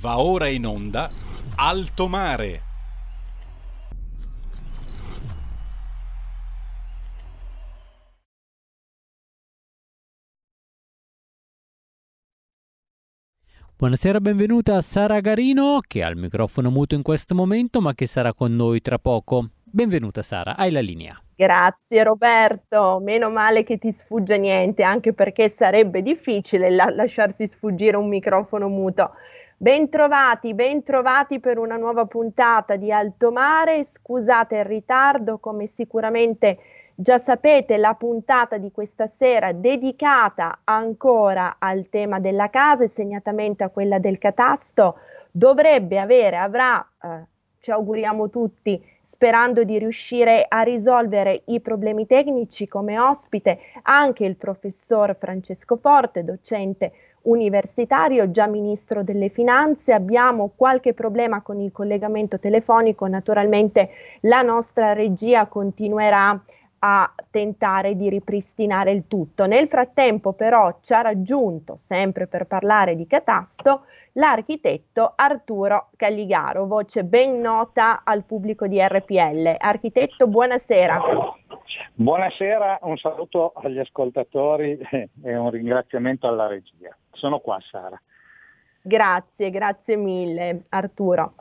Va ora in onda Alto Mare. Buonasera, benvenuta a Sara Garino, che ha il microfono muto in questo momento, ma che sarà con noi tra poco. Benvenuta Sara, hai la linea. Grazie Roberto, meno male che ti sfugge niente, anche perché sarebbe difficile la- lasciarsi sfuggire un microfono muto. Bentrovati, bentrovati per una nuova puntata di Alto Mare. Scusate il ritardo, come sicuramente già sapete, la puntata di questa sera dedicata ancora al tema della casa e segnatamente a quella del catasto dovrebbe avere, avrà, eh, ci auguriamo tutti, sperando di riuscire a risolvere i problemi tecnici come ospite anche il professor Francesco Forte, docente universitario, già ministro delle finanze. Abbiamo qualche problema con il collegamento telefonico, naturalmente la nostra regia continuerà a tentare di ripristinare il tutto. Nel frattempo però ci ha raggiunto, sempre per parlare di catasto, l'architetto Arturo Calligaro, voce ben nota al pubblico di RPL. Architetto, buonasera. Buonasera, un saluto agli ascoltatori e un ringraziamento alla regia. Sono qua Sara. Grazie, grazie mille Arturo.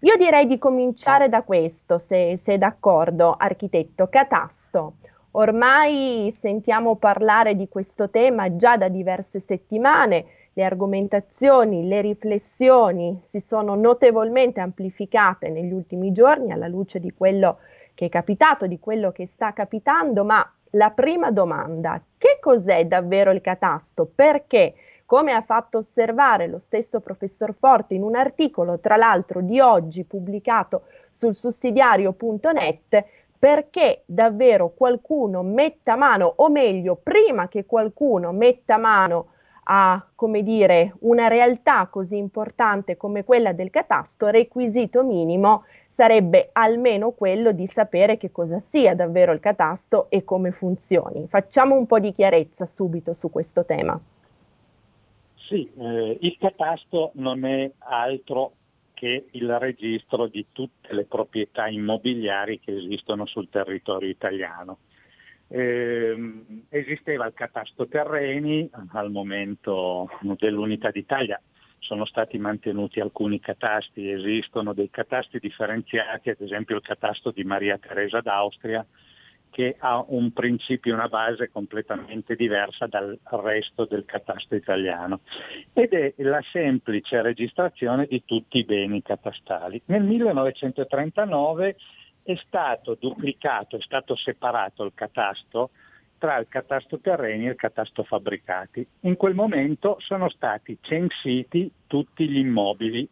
Io direi di cominciare da questo, se, se è d'accordo, architetto. Catasto. Ormai sentiamo parlare di questo tema già da diverse settimane, le argomentazioni, le riflessioni si sono notevolmente amplificate negli ultimi giorni alla luce di quello che è capitato, di quello che sta capitando, ma la prima domanda, che cos'è davvero il catasto? Perché? Come ha fatto osservare lo stesso professor Forte in un articolo, tra l'altro di oggi pubblicato sul sussidiario.net, perché davvero qualcuno metta mano, o meglio, prima che qualcuno metta mano a, come dire, una realtà così importante come quella del catasto, requisito minimo sarebbe almeno quello di sapere che cosa sia davvero il catasto e come funzioni. Facciamo un po' di chiarezza subito su questo tema. Sì, eh, il catasto non è altro che il registro di tutte le proprietà immobiliari che esistono sul territorio italiano. Eh, esisteva il catasto terreni, al momento dell'unità d'Italia sono stati mantenuti alcuni catasti, esistono dei catasti differenziati, ad esempio il catasto di Maria Teresa d'Austria, che ha un principio, una base completamente diversa dal resto del catasto italiano ed è la semplice registrazione di tutti i beni catastali. Nel 1939 è stato duplicato, è stato separato il catasto tra il catasto terreni e il catasto fabbricati. In quel momento sono stati censiti tutti gli immobili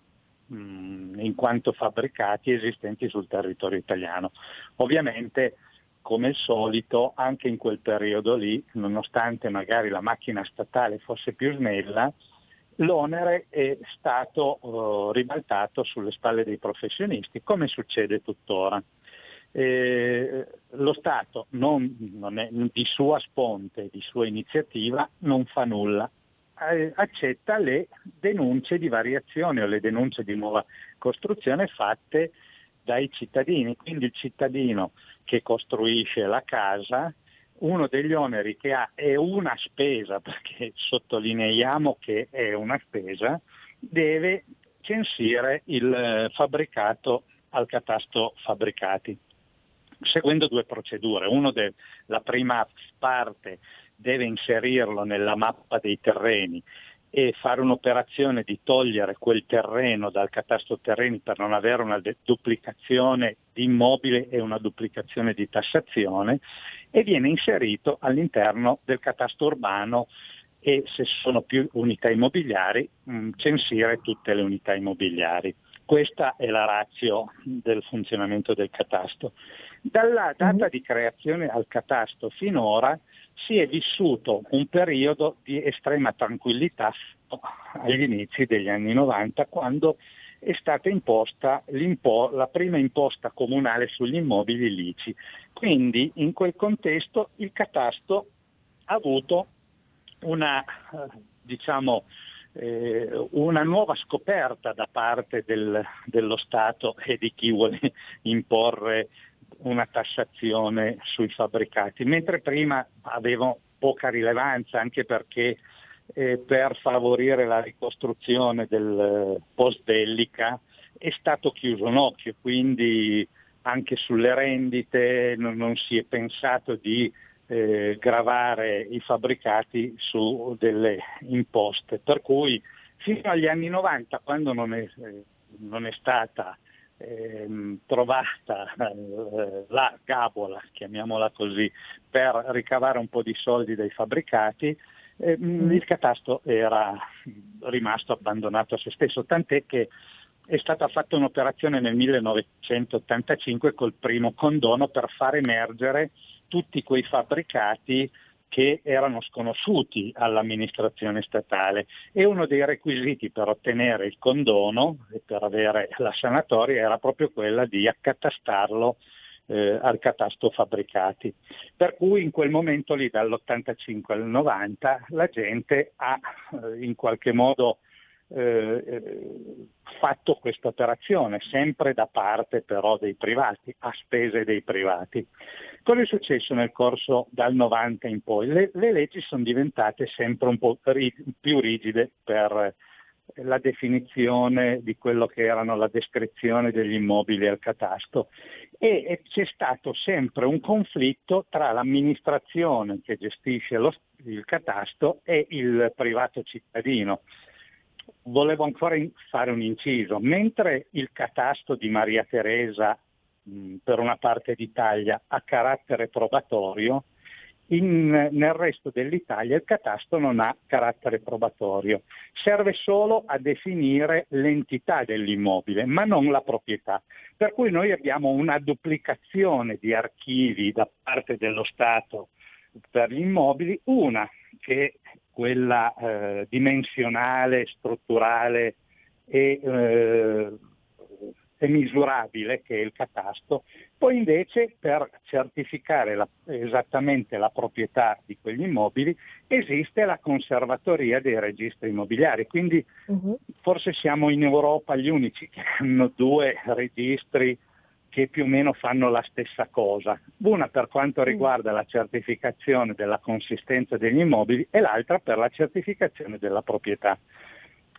mh, mm, in quanto fabbricati esistenti sul territorio italiano. Ovviamente come al solito anche in quel periodo lì, nonostante magari la macchina statale fosse più snella, l'onere è stato uh, ribaltato sulle spalle dei professionisti, come succede tuttora. Eh, lo Stato non, non è, di sua sponte, di sua iniziativa, non fa nulla, eh, accetta le denunce di variazione o le denunce di nuova costruzione fatte dai cittadini. Quindi il cittadino che costruisce la casa, uno degli oneri che ha è una spesa, perché sottolineiamo che è una spesa, deve censire il fabbricato al catasto fabbricati, seguendo due procedure. Uno de- la prima parte deve inserirlo nella mappa dei terreni e fare un'operazione di togliere quel terreno dal catasto terreni per non avere una duplicazione di immobile e una duplicazione di tassazione e viene inserito all'interno del catasto urbano e se sono più unità immobiliari mh, mm, censire tutte le unità immobiliari. Questa è la razio del funzionamento del catasto. Dalla data mm-hmm. di creazione al catasto finora si è vissuto un periodo di estrema tranquillità agli inizi degli anni 90 quando è stata imposta la prima imposta comunale sugli immobili lici. Quindi in quel contesto il catasto ha avuto una, diciamo, eh, una nuova scoperta da parte del, dello Stato e di chi vuole imporre una tassazione sui fabbricati, mentre prima avevano poca rilevanza anche perché eh, per favorire la ricostruzione del post bellica è stato chiuso un occhio, quindi anche sulle rendite non, non si è pensato di eh, gravare i fabbricati su delle imposte. Per cui fino agli anni 90, quando non è, eh, non è stata eh, trovata eh, la gabola, chiamiamola così, per ricavare un po' di soldi dai fabbricati, eh, mm. il catasto era rimasto abbandonato a se stesso, tant'è che è stata fatta un'operazione nel 1985 col primo condono per far emergere tutti quei fabbricati che erano sconosciuti all'amministrazione statale e uno dei requisiti per ottenere il condono e per avere la sanatoria era proprio quella di accatastarlo eh, al catasto fabbricati. Per cui in quel momento lì dall'85 al 90 la gente ha eh, in qualche modo eh, eh, fatto questa operazione, sempre da parte però dei privati, a spese dei privati. Cosa è successo nel corso dal 90 in poi? Le, le leggi sono diventate sempre un po' rig- più rigide per la definizione di quello che erano la descrizione degli immobili al catasto e, e c'è stato sempre un conflitto tra l'amministrazione che gestisce lo, il catasto e il privato cittadino volevo ancora fare un inciso. Mentre il catasto di Maria Teresa, mh, per una parte d'Italia, ha carattere probatorio, in, nel resto dell'Italia il catasto non ha carattere probatorio, serve solo a definire l'entità dell'immobile, ma non la proprietà. Per cui noi abbiamo una duplicazione di archivi da parte dello Stato per gli immobili, una che quella eh, dimensionale, strutturale e, eh, e, misurabile che è il catasto, poi invece per certificare la, esattamente la proprietà di quegli immobili esiste la conservatoria dei registri immobiliari, quindi uh-huh. forse siamo in Europa gli unici che hanno due registri che più o meno fanno la stessa cosa. Una per quanto riguarda la certificazione della consistenza degli immobili e l'altra per la certificazione della proprietà.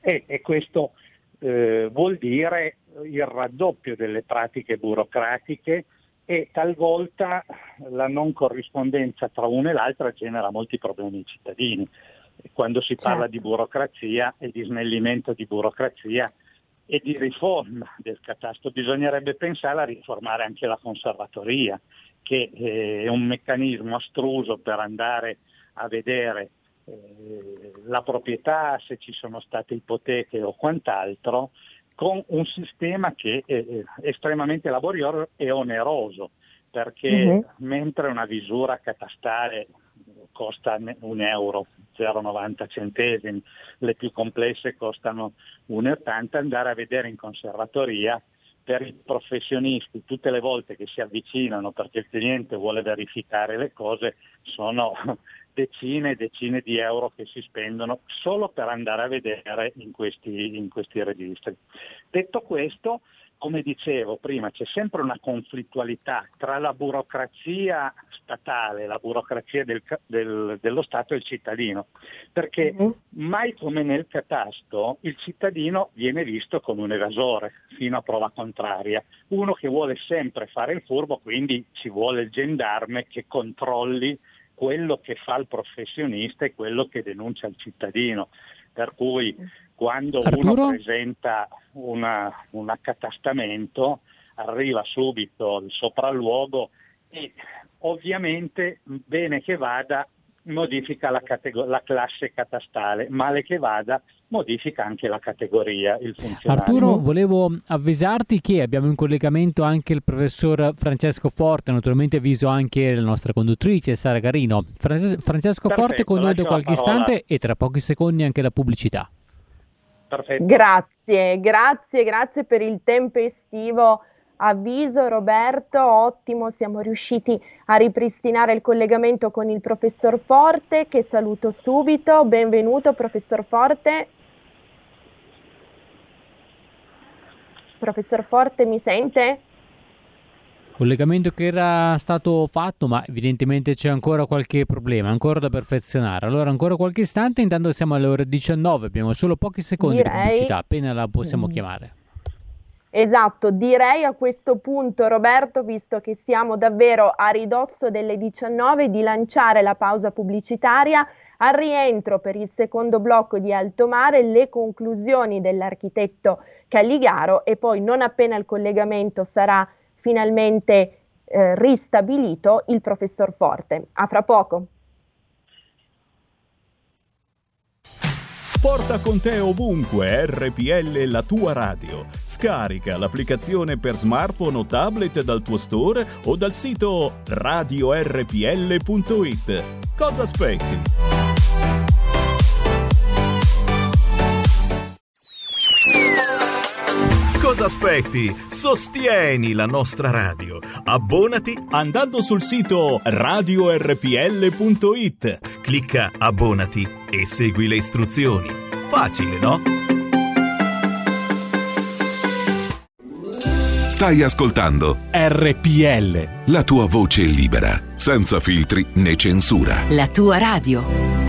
E, e questo eh, vuol dire il raddoppio delle pratiche burocratiche e talvolta la non corrispondenza tra una e l'altra genera molti problemi ai cittadini. Quando si parla certo. di burocrazia e di snellimento di burocrazia e di riforma del catasto. Bisognerebbe pensare a riformare anche la conservatoria, che eh, è un meccanismo astruso per andare a vedere eh, la proprietà, se ci sono state ipoteche o quant'altro, con un sistema che è estremamente laborioso e oneroso, perché mm-hmm. mentre una visura catastale costa un euro, 0,90 centesimi, le più complesse costano 1,80, andare a vedere in conservatoria per i professionisti tutte le volte che si avvicinano perché il cliente vuole verificare le cose sono decine e decine di euro che si spendono solo per andare a vedere in questi, in questi registri. Detto questo, come dicevo prima, c'è sempre una conflittualità tra la burocrazia statale, la burocrazia del, del, dello Stato e il cittadino, perché uh-huh. mai come nel catasto il cittadino viene visto come un evasore fino a prova contraria, uno che vuole sempre fare il furbo, quindi ci vuole il gendarme che controlli quello che fa il professionista e quello che denuncia il cittadino. Per cui quando Arturo? uno presenta una, un accatastamento arriva subito il sopralluogo e ovviamente bene che vada modifica la, categ- la, classe catastale, male che vada modifica anche la categoria, il funzionario. Arturo, volevo avvisarti che abbiamo in collegamento anche il professor Francesco Forte, naturalmente avviso anche la nostra conduttrice Sara Garino. Francesco Perfetto, Forte con noi da qualche istante e tra pochi secondi anche la pubblicità. Perfetto. Grazie, grazie, grazie per il tempestivo avviso Roberto, ottimo, siamo riusciti a ripristinare il collegamento con il professor Forte che saluto subito. Benvenuto professor Forte. Professor Forte, mi sente? Collegamento che era stato fatto, ma evidentemente c'è ancora qualche problema, ancora da perfezionare. Allora, ancora qualche istante, intanto siamo alle ore 19, abbiamo solo pochi secondi Direi... di pubblicità, appena la possiamo mm. chiamare. Esatto, direi a questo punto Roberto, visto che siamo davvero a ridosso delle 19, di lanciare la pausa pubblicitaria. Al rientro per il secondo blocco di Alto Mare le conclusioni dell'architetto Calligaro e poi non appena il collegamento sarà finalmente eh, ristabilito il professor Forte. A fra poco. Porta con te ovunque RPL la tua radio. Scarica l'applicazione per smartphone o tablet dal tuo store o dal sito radiorpl.it. Cosa aspetti? Cosa aspetti? Sostieni la nostra radio. Abbonati andando sul sito radiorpl.it. Clicca Abbonati e segui le istruzioni. Facile, no? Stai ascoltando RPL. La tua voce libera, senza filtri né censura. La tua radio.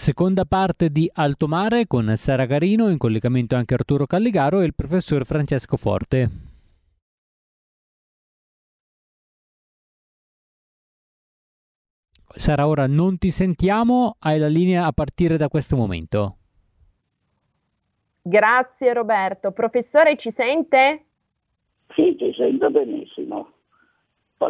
Seconda parte di Alto Mare con Sara Garino, in collegamento anche Arturo Calligaro e il professor Francesco Forte. Sara, ora non ti sentiamo, hai la linea a partire da questo momento. Grazie Roberto. Professore, ci sente? Sì, ti sento benissimo.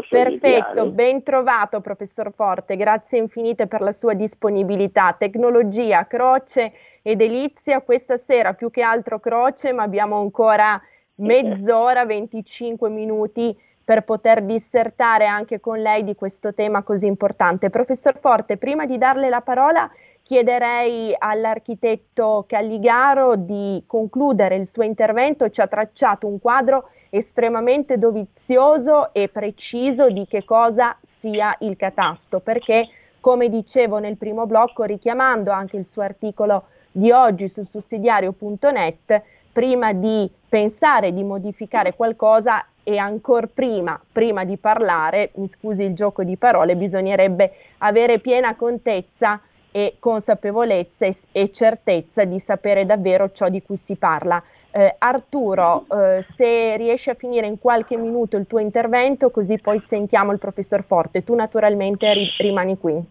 Perfetto, ben trovato professor Forte, grazie infinite per la sua disponibilità. Tecnologia, croce e delizia, questa sera più che altro croce, ma abbiamo ancora mezz'ora, 25 minuti per poter dissertare anche con lei di questo tema così importante. Professor Forte, prima di darle la parola chiederei all'architetto Calligaro di concludere il suo intervento, ci ha tracciato un quadro estremamente dovizioso e preciso di che cosa sia il catasto, perché come dicevo nel primo blocco, richiamando anche il suo articolo di oggi sul sussidiario.net, prima di pensare di modificare qualcosa e ancora prima, prima di parlare, mi scusi il gioco di parole, bisognerebbe avere piena contezza e consapevolezza e, e certezza di sapere davvero ciò di cui si parla. Eh, Arturo, eh, se riesci a finire in qualche minuto il tuo intervento, così poi sentiamo il professor Forte. Tu naturalmente ri- rimani qui.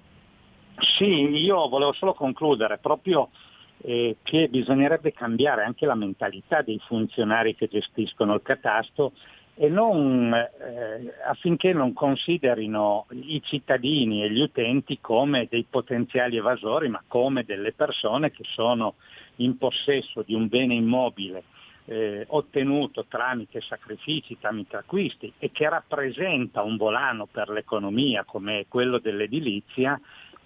Sì, io volevo solo concludere proprio eh, che bisognerebbe cambiare anche la mentalità dei funzionari che gestiscono il catasto e non, eh, affinché non considerino i cittadini e gli utenti come dei potenziali evasori, ma come delle persone che sono in possesso di un bene immobile eh, ottenuto tramite sacrifici, tramite acquisti e che rappresenta un volano per l'economia come quello dell'edilizia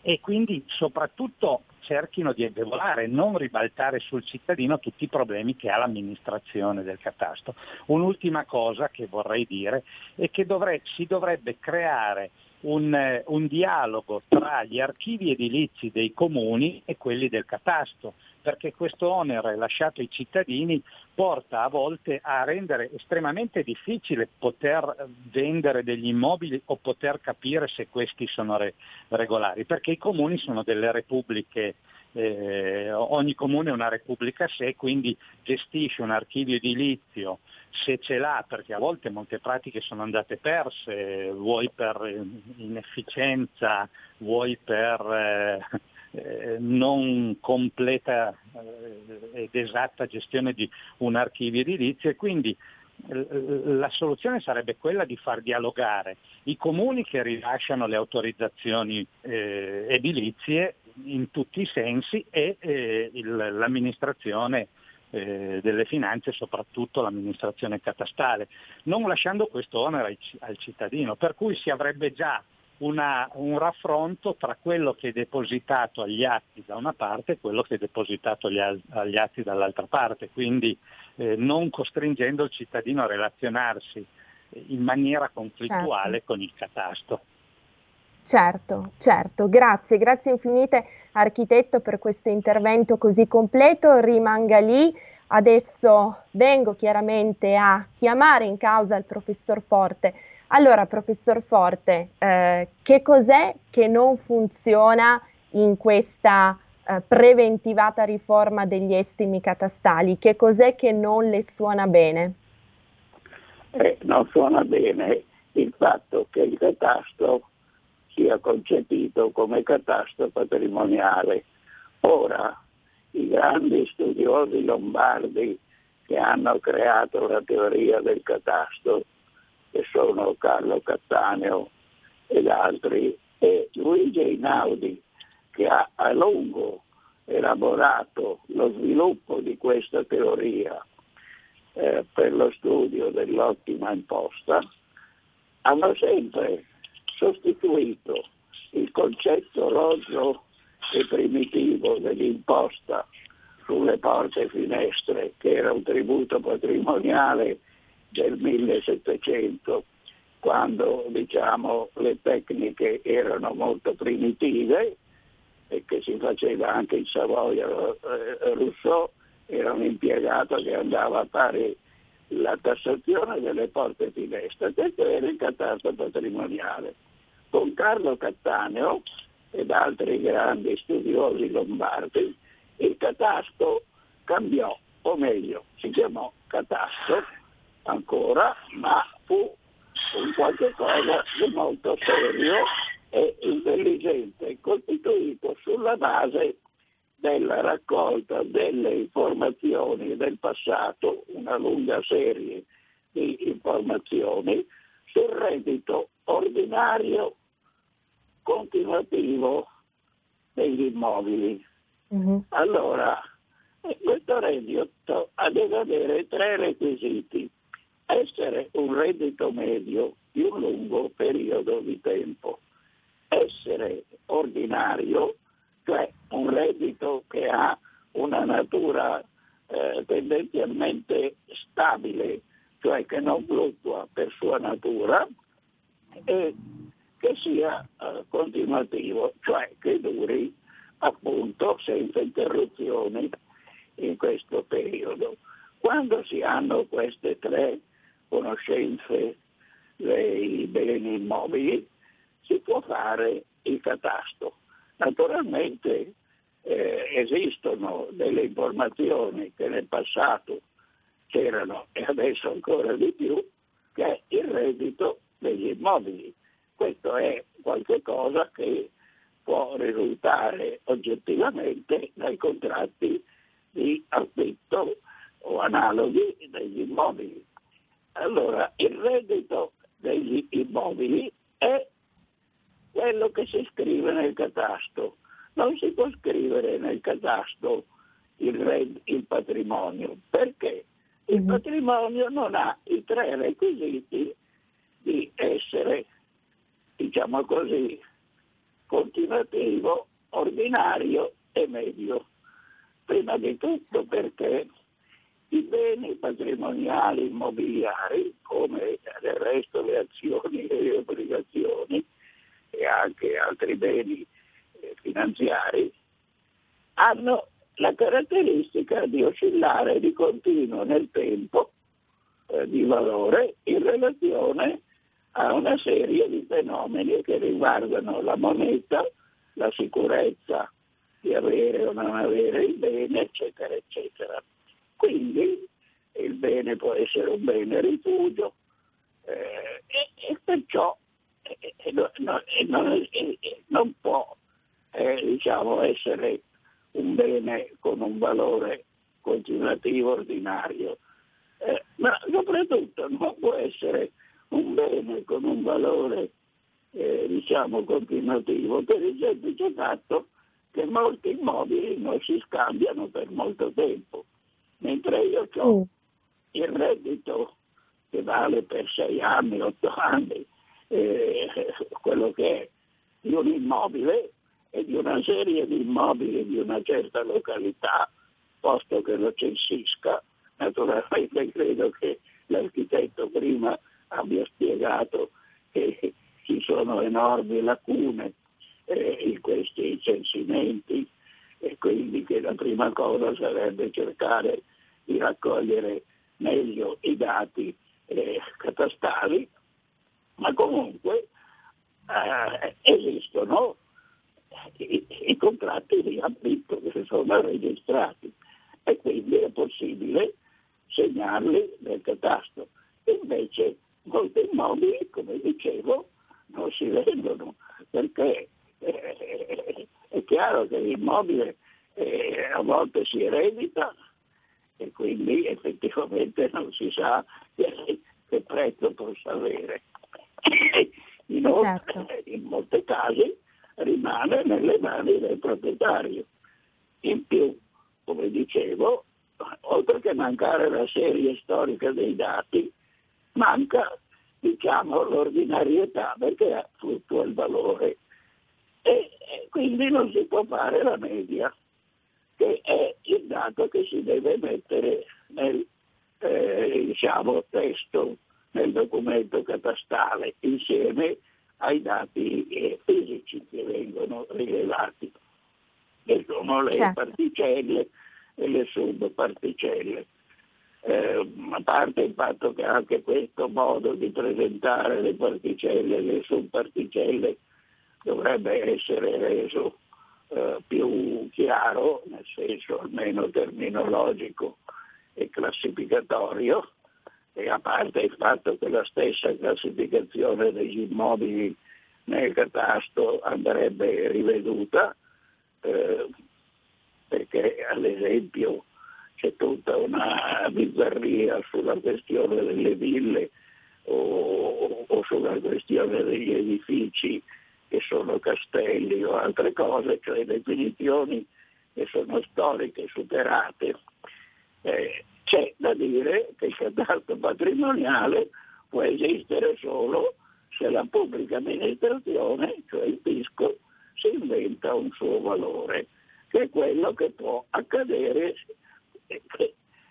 e quindi soprattutto cerchino di agevolare, non ribaltare sul cittadino tutti i problemi che ha l'amministrazione del catasto. Un'ultima cosa che vorrei dire è che dovre- si dovrebbe creare un, un dialogo tra gli archivi edilizi dei comuni e quelli del catasto perché questo onere lasciato ai cittadini porta a volte a rendere estremamente difficile poter vendere degli immobili o poter capire se questi sono re- regolari, perché i comuni sono delle repubbliche eh, ogni comune è una repubblica a sé, quindi gestisce un archivio edilizio se ce l'ha, perché a volte molte pratiche sono andate perse, vuoi per inefficienza, vuoi per eh, eh, non completa eh, ed esatta gestione di un archivio edilizio e quindi eh, la soluzione sarebbe quella di far dialogare i comuni che rilasciano le autorizzazioni eh, edilizie in tutti i sensi e eh, il, l'amministrazione eh, delle finanze, soprattutto l'amministrazione catastale, non lasciando questo onere al cittadino, per cui si avrebbe già una, un raffronto tra quello che è depositato agli atti da una parte e quello che è depositato agli, atti dall'altra parte, quindi eh, non costringendo il cittadino a relazionarsi in maniera conflittuale certo. con il catasto. Certo, certo, grazie, grazie infinite architetto per questo intervento così completo, rimanga lì adesso vengo chiaramente a chiamare in causa il professor Forte. Allora, professor Forte, eh, che cos'è che non funziona in questa eh, preventivata riforma degli estimi catastali? Che cos'è che non le suona bene? Eh, non suona bene il fatto che il catasto sia concepito come catasto patrimoniale. Ora, i grandi studiosi lombardi che hanno creato la teoria del catasto, che sono Carlo Cattaneo ed altri, e Luigi Einaudi, che ha a lungo elaborato lo sviluppo di questa teoria eh, per lo studio dell'ottima imposta, hanno sempre sostituito il concetto rozzo e primitivo dell'imposta sulle porte e finestre, che era un tributo patrimoniale del 1700, quando diciamo, le tecniche erano molto primitive e che si faceva anche in Savoia. Eh, Rousseau era un impiegato che andava a fare la tassazione delle porte e finestre, questo era il catasto patrimoniale. Con Carlo Cattaneo ed altri grandi studiosi lombardi, il catasto cambiò, o meglio, si chiamò catasto ancora, ma fu un qualche cosa di molto serio e intelligente, costituito sulla base della raccolta delle informazioni del passato, una lunga serie di informazioni sul reddito ordinario continuativo degli immobili. Mm-hmm. Allora, questo reddito deve avere tre requisiti. Essere un reddito medio di un lungo periodo di tempo, essere ordinario, cioè un reddito che ha una natura eh, tendenzialmente stabile, cioè che non fluttua per sua natura, e che sia eh, continuativo, cioè che duri appunto senza interruzioni in questo periodo. Quando si hanno queste tre conoscenze dei beni immobili, si può fare il catasto. Naturalmente eh, esistono delle informazioni che nel passato c'erano e adesso ancora di più, che è il reddito degli immobili. Questo è qualcosa che può risultare oggettivamente dai contratti di affitto o analoghi degli immobili. Allora, il reddito degli immobili è quello che si scrive nel catasto. Non si può scrivere nel catasto il, red, il patrimonio perché il mm-hmm. patrimonio non ha i tre requisiti di essere diciamo così, continuativo, ordinario e medio. Prima di tutto perché i beni patrimoniali immobiliari, come del resto le azioni e le obbligazioni e anche altri beni eh, finanziari, hanno la caratteristica di oscillare di continuo nel tempo eh, di valore in relazione a una serie di fenomeni che riguardano la moneta, la sicurezza di avere o non avere il bene, eccetera, eccetera. Quindi il bene può essere un bene rifugio eh, e, e, perciò eh, no, no, non, non, può eh, diciamo, essere un bene con un valore continuativo ordinario, eh, ma soprattutto non può essere un bene con un valore eh, diciamo continuativo per il semplice fatto che molti immobili non si scambiano per molto tempo, mentre io ho mm. il reddito che vale per sei anni, otto anni, eh, quello che è di un immobile e di una serie di immobili di una certa località, posto che lo censisca. Naturalmente credo che l'architetto prima abbia spiegato che ci sono enormi lacune eh, in questi censimenti e quindi che la prima cosa sarebbe cercare di raccogliere meglio i dati eh, catastali, ma comunque eh, esistono i, i, contratti di affitto che sono registrati e quindi è possibile segnarli nel catasto. Invece molti immobili, come dicevo, non si vendono perché eh, è chiaro che l'immobile eh, a volte si eredita e quindi effettivamente non si sa che, che prezzo possa avere. Inoltre, certo. in molti casi rimane nelle mani del proprietario. In più, come dicevo, oltre che mancare la serie storica dei dati, manca diciamo, l'ordinarietà perché fluttua il valore e, e quindi non si può fare la media, che è il dato che si deve mettere nel eh, diciamo, testo, nel documento catastale, insieme ai dati eh, fisici che vengono rilevati, che sono le certo. particelle e le subparticelle. Eh, a parte il fatto che anche questo modo di presentare le particelle e le subparticelle dovrebbe essere reso eh, più chiaro, nel senso almeno terminologico e classificatorio, e a parte il fatto che la stessa classificazione degli immobili nel catasto andrebbe riveduta, eh, perché ad esempio c'è tutta una bizzarria sulla questione delle ville o, o sulla questione degli edifici che sono castelli o altre cose, cioè definizioni che sono storiche, superate. Eh, c'è da dire che il catasto patrimoniale può esistere solo se la pubblica amministrazione, cioè il fisco, si inventa un suo valore, che è quello che può accadere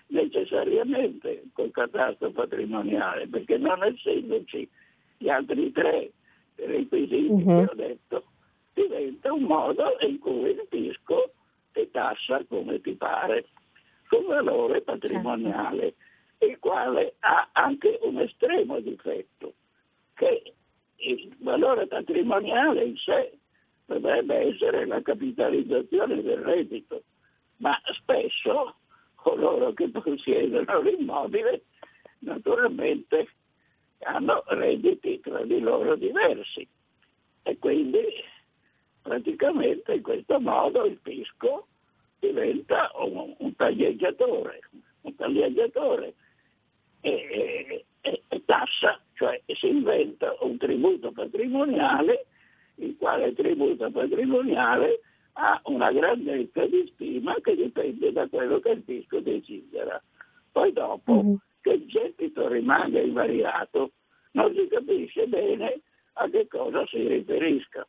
necessariamente col catasto patrimoniale, perché non essendoci gli altri tre requisiti uh-huh. che ho detto, diventa un modo in cui il fisco ti tassa come ti pare sul valore patrimoniale, certo. il quale ha anche un estremo difetto, che il valore patrimoniale in sé dovrebbe essere la capitalizzazione del reddito, ma spesso coloro che possiedono l'immobile naturalmente hanno redditi tra di loro diversi e quindi praticamente in questo modo il fisco diventa un, un taglieggiatore, un taglieggiatore e, e, e, tassa, cioè si inventa un tributo patrimoniale, il quale tributo patrimoniale ha una grandezza di stima che dipende da quello che il fisco desidera. Poi dopo mm-hmm. Che il gettito rimanga invariato non si capisce bene a che cosa si riferisca.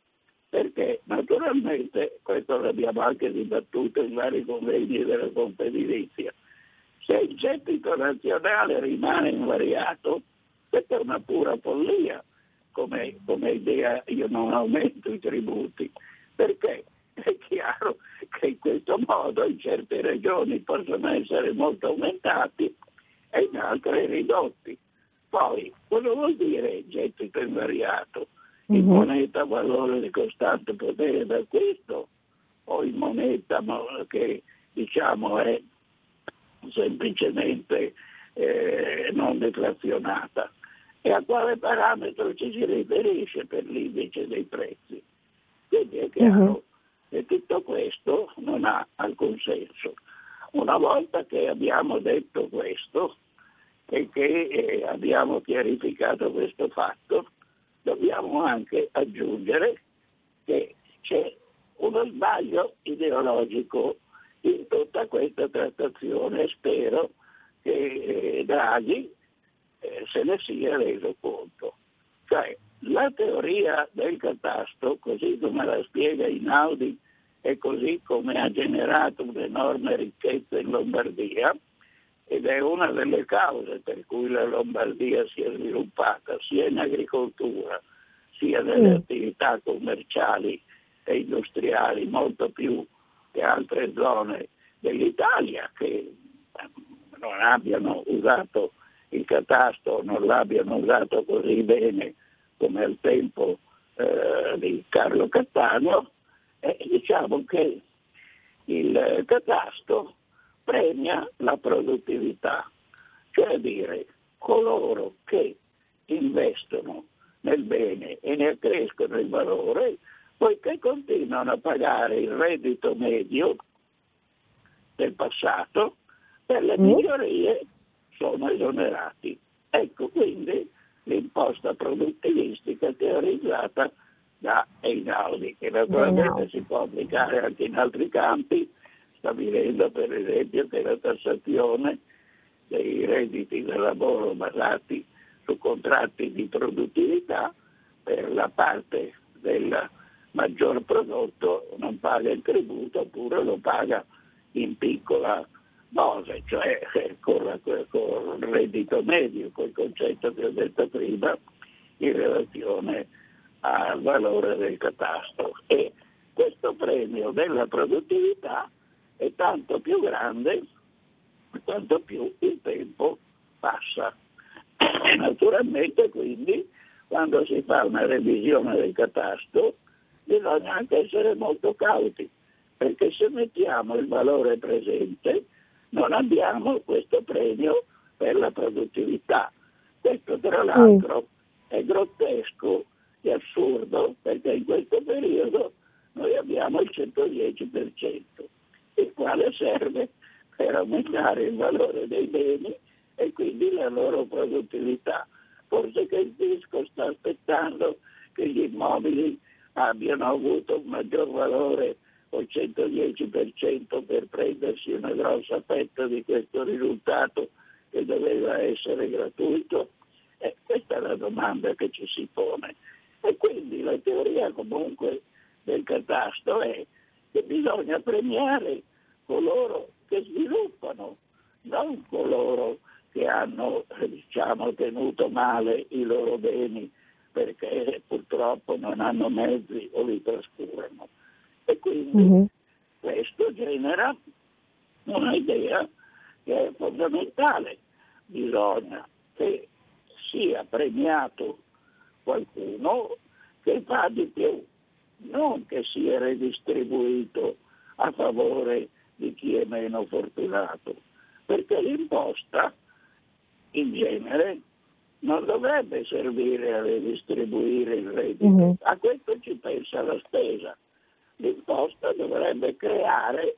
Perché naturalmente, questo l'abbiamo anche dibattuto in vari convegni della Confedilizia, se il gettito nazionale rimane invariato, questa è una pura follia come, come idea, io non aumento i tributi, perché è chiaro che in questo modo in certe regioni possono essere molto aumentati e in altre ridotti. Poi, cosa vuol dire gettito invariato? in uh-huh. moneta valore di costante potere d'acquisto o in moneta che diciamo è semplicemente eh, non deflazionata e a quale parametro ci si riferisce per l'indice dei prezzi. Quindi è chiaro uh-huh. che tutto questo non ha alcun senso. Una volta che abbiamo detto questo e che eh, abbiamo chiarificato questo fatto, dobbiamo anche aggiungere che c'è uno sbaglio ideologico in tutta questa trattazione e spero che eh, Draghi eh, se ne sia reso conto. Cioè, la teoria del catasto, così come la spiega Inaudi e così come ha generato un'enorme ricchezza in Lombardia, ed è una delle cause per cui la Lombardia si è sviluppata sia in agricoltura sia nelle mm. attività commerciali e industriali molto più che altre zone dell'Italia che abbiano usato il catasto, non l'abbiano usato così bene come al tempo eh, di Carlo Cattaneo, eh, diciamo che il catasto premia la produttività, cioè dire coloro che investono nel bene e ne accrescono il valore, poiché continuano a pagare il reddito medio del passato, per le mm. migliorie sono esonerati. Ecco quindi l'imposta produttivistica teorizzata da Einaudi, che naturalmente si può applicare anche in altri campi, stabilendo per esempio che la tassazione dei redditi del lavoro basati su contratti di produttività per la parte del maggior prodotto non paga il tributo oppure lo paga in piccola dose, cioè la, con il reddito medio, col concetto che ho detto prima, in relazione al valore del catasto. E questo premio della produttività è tanto più grande quanto più il tempo passa. Naturalmente quindi quando si fa una revisione del catasto bisogna anche essere molto cauti, perché se mettiamo il valore presente non abbiamo questo premio per la produttività. Questo tra l'altro mm. è grottesco e assurdo perché in questo periodo noi abbiamo il 110%, il quale serve per aumentare il valore dei beni e quindi la loro produttività. Forse che il fisco sta aspettando che gli immobili abbiano avuto un maggior valore o il 110% per prendersi una grossa fetta di questo risultato che doveva essere gratuito? Eh, questa è la domanda che ci si pone. E quindi la teoria comunque del catasto è che bisogna premiare coloro che sviluppano, non coloro che hanno diciamo, tenuto male i loro beni perché purtroppo non hanno mezzi o li trascurano. E quindi mm-hmm. questo genera un'idea che è fondamentale. Bisogna che sia premiato qualcuno che fa di più, non che sia redistribuito a favore di chi è meno fortunato, perché l'imposta in genere non dovrebbe servire a redistribuire il reddito, mm-hmm. a questo ci pensa la spesa. L'imposta dovrebbe creare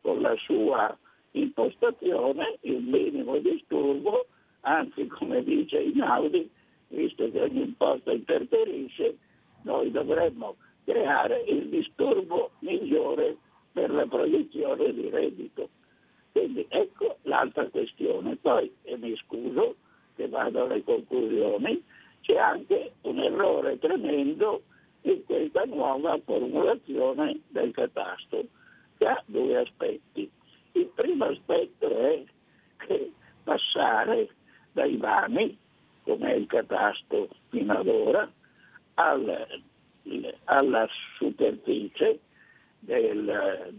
con la sua impostazione il minimo disturbo, anzi come dice Inaudi, visto che ogni imposta interferisce, noi dovremmo creare il disturbo migliore per la produzione di reddito. Quindi ecco l'altra questione. Poi, e mi scuso che vado alle conclusioni, c'è anche un errore tremendo in questa nuova formulazione del catasto, che ha due aspetti. Il primo aspetto è che passare dai vani come è il catasto fino ad ora, al, alla superficie del,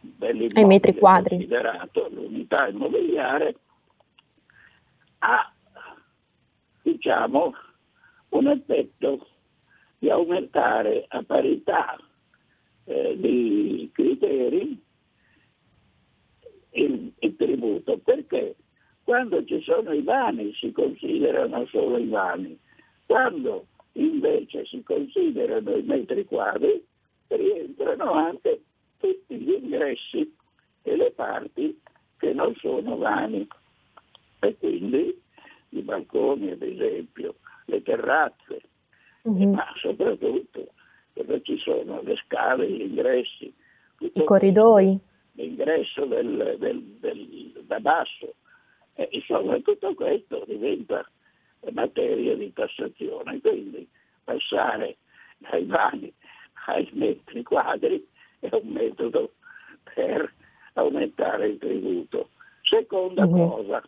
dell'immobile considerato l'unità immobiliare ha diciamo, un effetto di aumentare a parità eh, di criteri il, il tributo perché quando ci sono i vani si considerano solo i vani, quando invece si considerano i metri quadri rientrano anche tutti gli ingressi e le parti che non sono vani. E quindi i balconi, ad esempio, le terrazze, mm-hmm. ma soprattutto dove ci sono le scale, gli ingressi, i corridoi, l'ingresso del, del, del, da basso, eh, insomma, tutto questo diventa materia di tassazione, quindi passare dai vani ai metri quadri è un metodo per aumentare il tributo. Seconda uh-huh. cosa,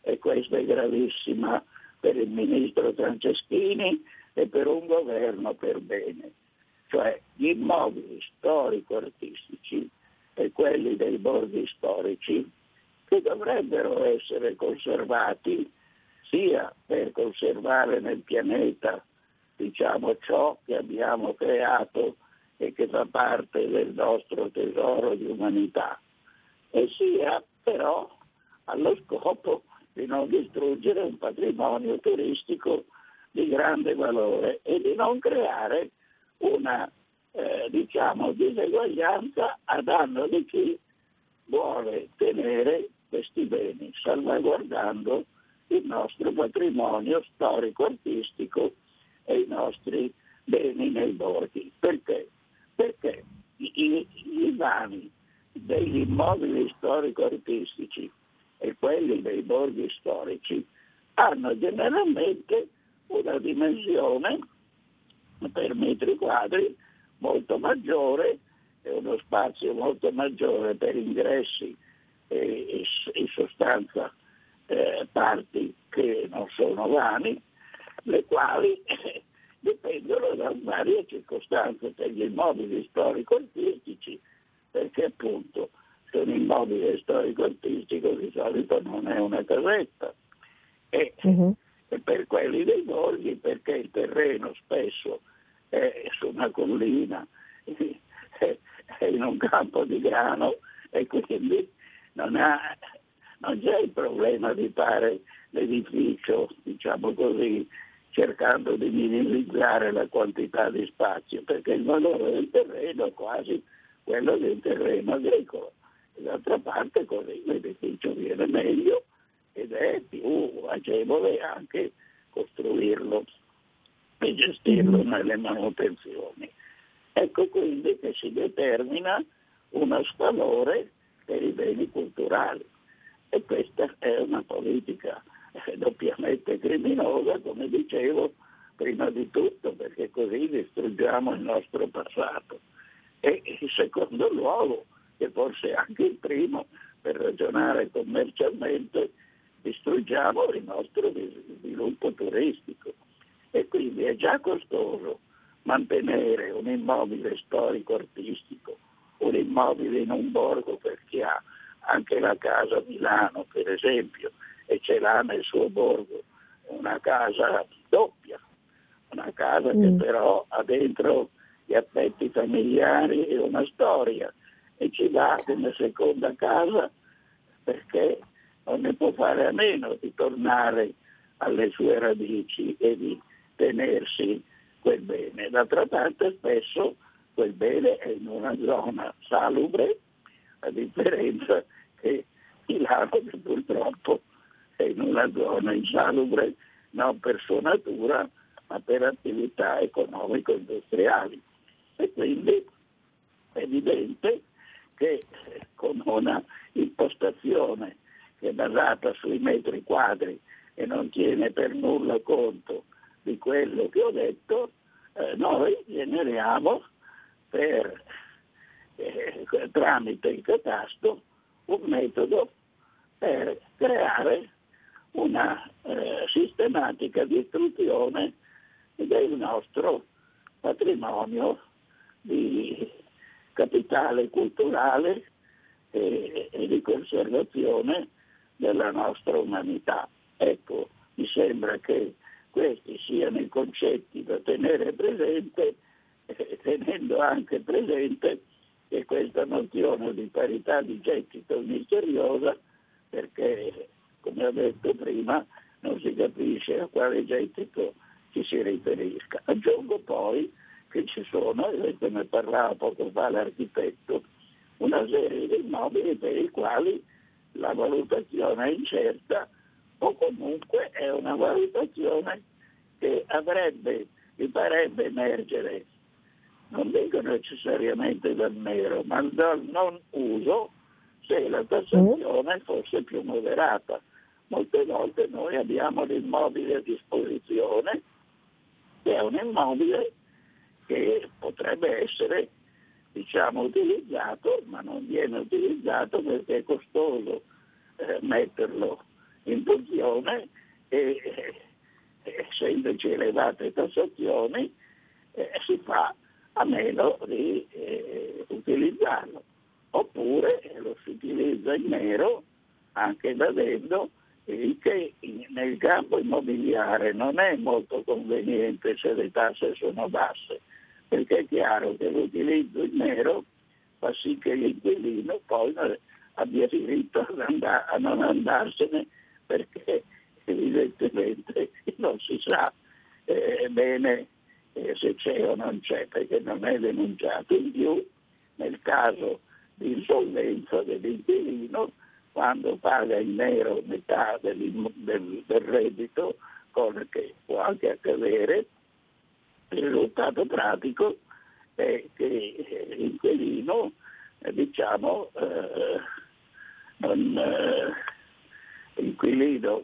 e questa è gravissima per il ministro Franceschini e per un governo per bene, cioè gli immobili storico-artistici e quelli dei borghi storici che dovrebbero essere conservati sia per conservare nel pianeta diciamo, ciò che abbiamo creato e che fa parte del nostro tesoro di umanità, e sia però allo scopo di non distruggere un patrimonio turistico di grande valore e di non creare una eh, diciamo, diseguaglianza a danno di chi vuole tenere questi beni, salvaguardando il nostro patrimonio storico-artistico e i nostri beni nei borghi. Perché? Perché i, i vani degli immobili storico-artistici e quelli dei borghi storici hanno generalmente una dimensione per metri quadri molto maggiore e uno spazio molto maggiore per ingressi e, in sostanza eh, parti che non sono vani, le quali eh, dipendono da varie circostanze per gli immobili storico-artistici, perché appunto se un immobile storico-artistico di solito non è una casetta, e, uh-huh. e per quelli dei borghi perché il terreno spesso è su una collina, è in un campo di grano e quindi non, ha, non c'è il problema di fare l'edificio, diciamo così, cercando di minimizzare la quantità di spazio, perché il valore del terreno è quasi quello del terreno agricolo. D'altra parte così l'edificio viene meglio ed è più agevole anche costruirlo e gestirlo mm-hmm. nelle manutenzioni. Ecco quindi che si determina uno svalore per i beni culturali e questa è una politica doppiamente criminosa, come dicevo, prima di tutto perché così distruggiamo il nostro passato. E in secondo luogo, che forse anche il primo, per ragionare commercialmente, distruggiamo il nostro sviluppo turistico. E quindi è già costoso mantenere un immobile storico-artistico, un immobile in un borgo per chi ha anche la casa a Milano per esempio e ce l'ha nel suo borgo una casa doppia, una casa mm. che però ha dentro gli affetti familiari e una storia e ci dà come seconda casa perché non ne può fare a meno di tornare alle sue radici e di tenersi quel bene. D'altra parte spesso quel bene è in una zona salubre, a differenza che che purtroppo è in una zona insalubre non per sua natura ma per attività economico-industriali. E quindi è evidente che con una impostazione che è basata sui metri quadri e non tiene per nulla conto di quello che ho detto, eh, noi generiamo per, eh, tramite il catasto un metodo per creare una eh, sistematica distruzione del nostro patrimonio di capitale culturale e, e di conservazione della nostra umanità. Ecco, mi sembra che questi siano i concetti da tenere presente, eh, tenendo anche presente che questa nozione di parità di gettito è misteriosa perché, come ho detto prima, non si capisce a quale gettito ci si riferisca. Aggiungo poi che ci sono, e ne parlava poco fa l'architetto, una serie di immobili per i quali la valutazione è incerta o comunque è una valutazione che avrebbe, mi farebbe emergere, non dico necessariamente dal nero, ma dal non uso se la tassazione fosse più moderata. Molte volte noi abbiamo l'immobile a disposizione, che è un immobile che potrebbe essere diciamo, utilizzato, ma non viene utilizzato perché è costoso eh, metterlo in funzione e eh, essendoci elevate tassazioni eh, si fa a meno di eh, utilizzarlo. Oppure lo si utilizza in nero anche da dentro che nel campo immobiliare non è molto conveniente se le tasse sono basse, perché è chiaro che l'utilizzo in nero fa sì che l'inquilino poi abbia diritto a non andarsene perché evidentemente non si sa eh, bene eh, se c'è o non c'è perché non è denunciato. In più nel caso di insolvenza dell'inquilino quando paga in nero metà del, del, del reddito, cosa che può anche accadere, il risultato pratico è che eh, l'inquilino eh, diciamo, eh, non, eh,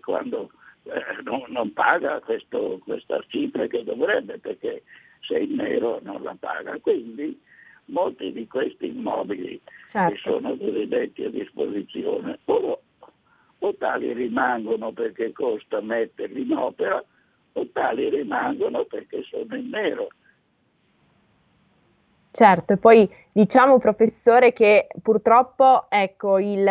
quando eh, non, non, paga questo, questa cifra che dovrebbe perché se è in nero non la paga. Quindi molti di questi immobili certo. che sono cosiddetti a disposizione o, o tali rimangono perché costa metterli in opera o tali rimangono perché sono in nero. Certo, e poi diciamo professore che purtroppo ecco, il,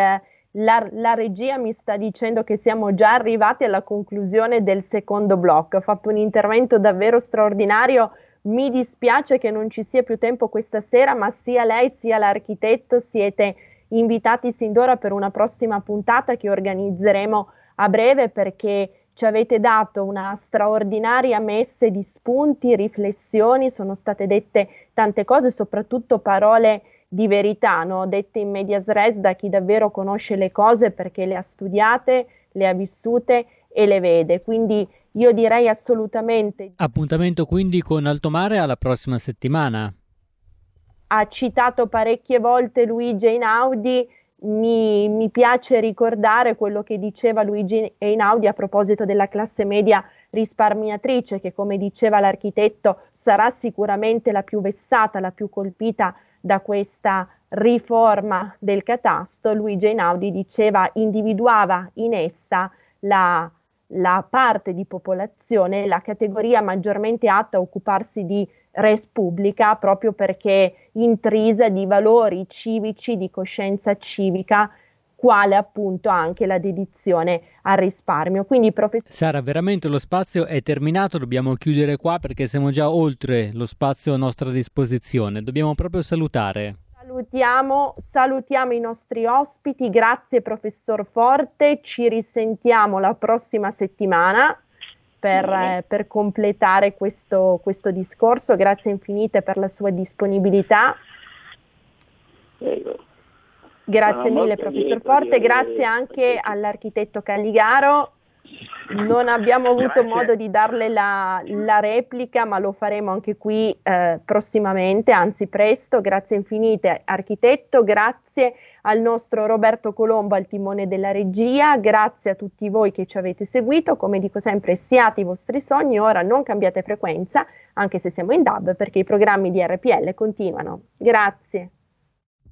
la, la, regia mi sta dicendo che siamo già arrivati alla conclusione del secondo blocco. Ha fatto un intervento davvero straordinario mi dispiace che non ci sia più tempo questa sera, ma sia lei sia l'architetto siete invitati sin d'ora per una prossima puntata che organizzeremo a breve perché ci avete dato una straordinaria messe di spunti, riflessioni, sono state dette tante cose, soprattutto parole di verità, no? dette in medias res da chi davvero conosce le cose perché le ha studiate, le ha vissute e le vede. Quindi io direi assolutamente. Appuntamento quindi con Altomare alla prossima settimana. Ha citato parecchie volte Luigi Einaudi, mi, mi piace ricordare quello che diceva Luigi Einaudi a proposito della classe media risparmiatrice, che come diceva l'architetto sarà sicuramente la più vessata, la più colpita da questa riforma del catasto. Luigi Einaudi diceva, individuava in essa la la parte di popolazione, la categoria maggiormente atta a occuparsi di res pubblica proprio perché intrisa di valori civici, di coscienza civica, quale appunto anche la dedizione al risparmio. Quindi, professor... Sara, veramente lo spazio è terminato, dobbiamo chiudere qua perché siamo già oltre lo spazio a nostra disposizione. Dobbiamo proprio salutare. Salutiamo, salutiamo i nostri ospiti, grazie professor Forte, ci risentiamo la prossima settimana per, eh, per completare questo, questo, discorso, grazie infinite per la sua disponibilità. Prego. Grazie mille professor Forte, grazie anche all'architetto Calligaro non abbiamo avuto Grazie. modo di darle la, la, replica, ma lo faremo anche qui eh, prossimamente, anzi presto. Grazie infinite, architetto. Grazie al nostro Roberto Colombo al timone della regia. Grazie a tutti voi che ci avete seguito. Come dico sempre, siate i vostri sogni. Ora non cambiate frequenza, anche se siamo in DAB, perché i programmi di RPL continuano. Grazie.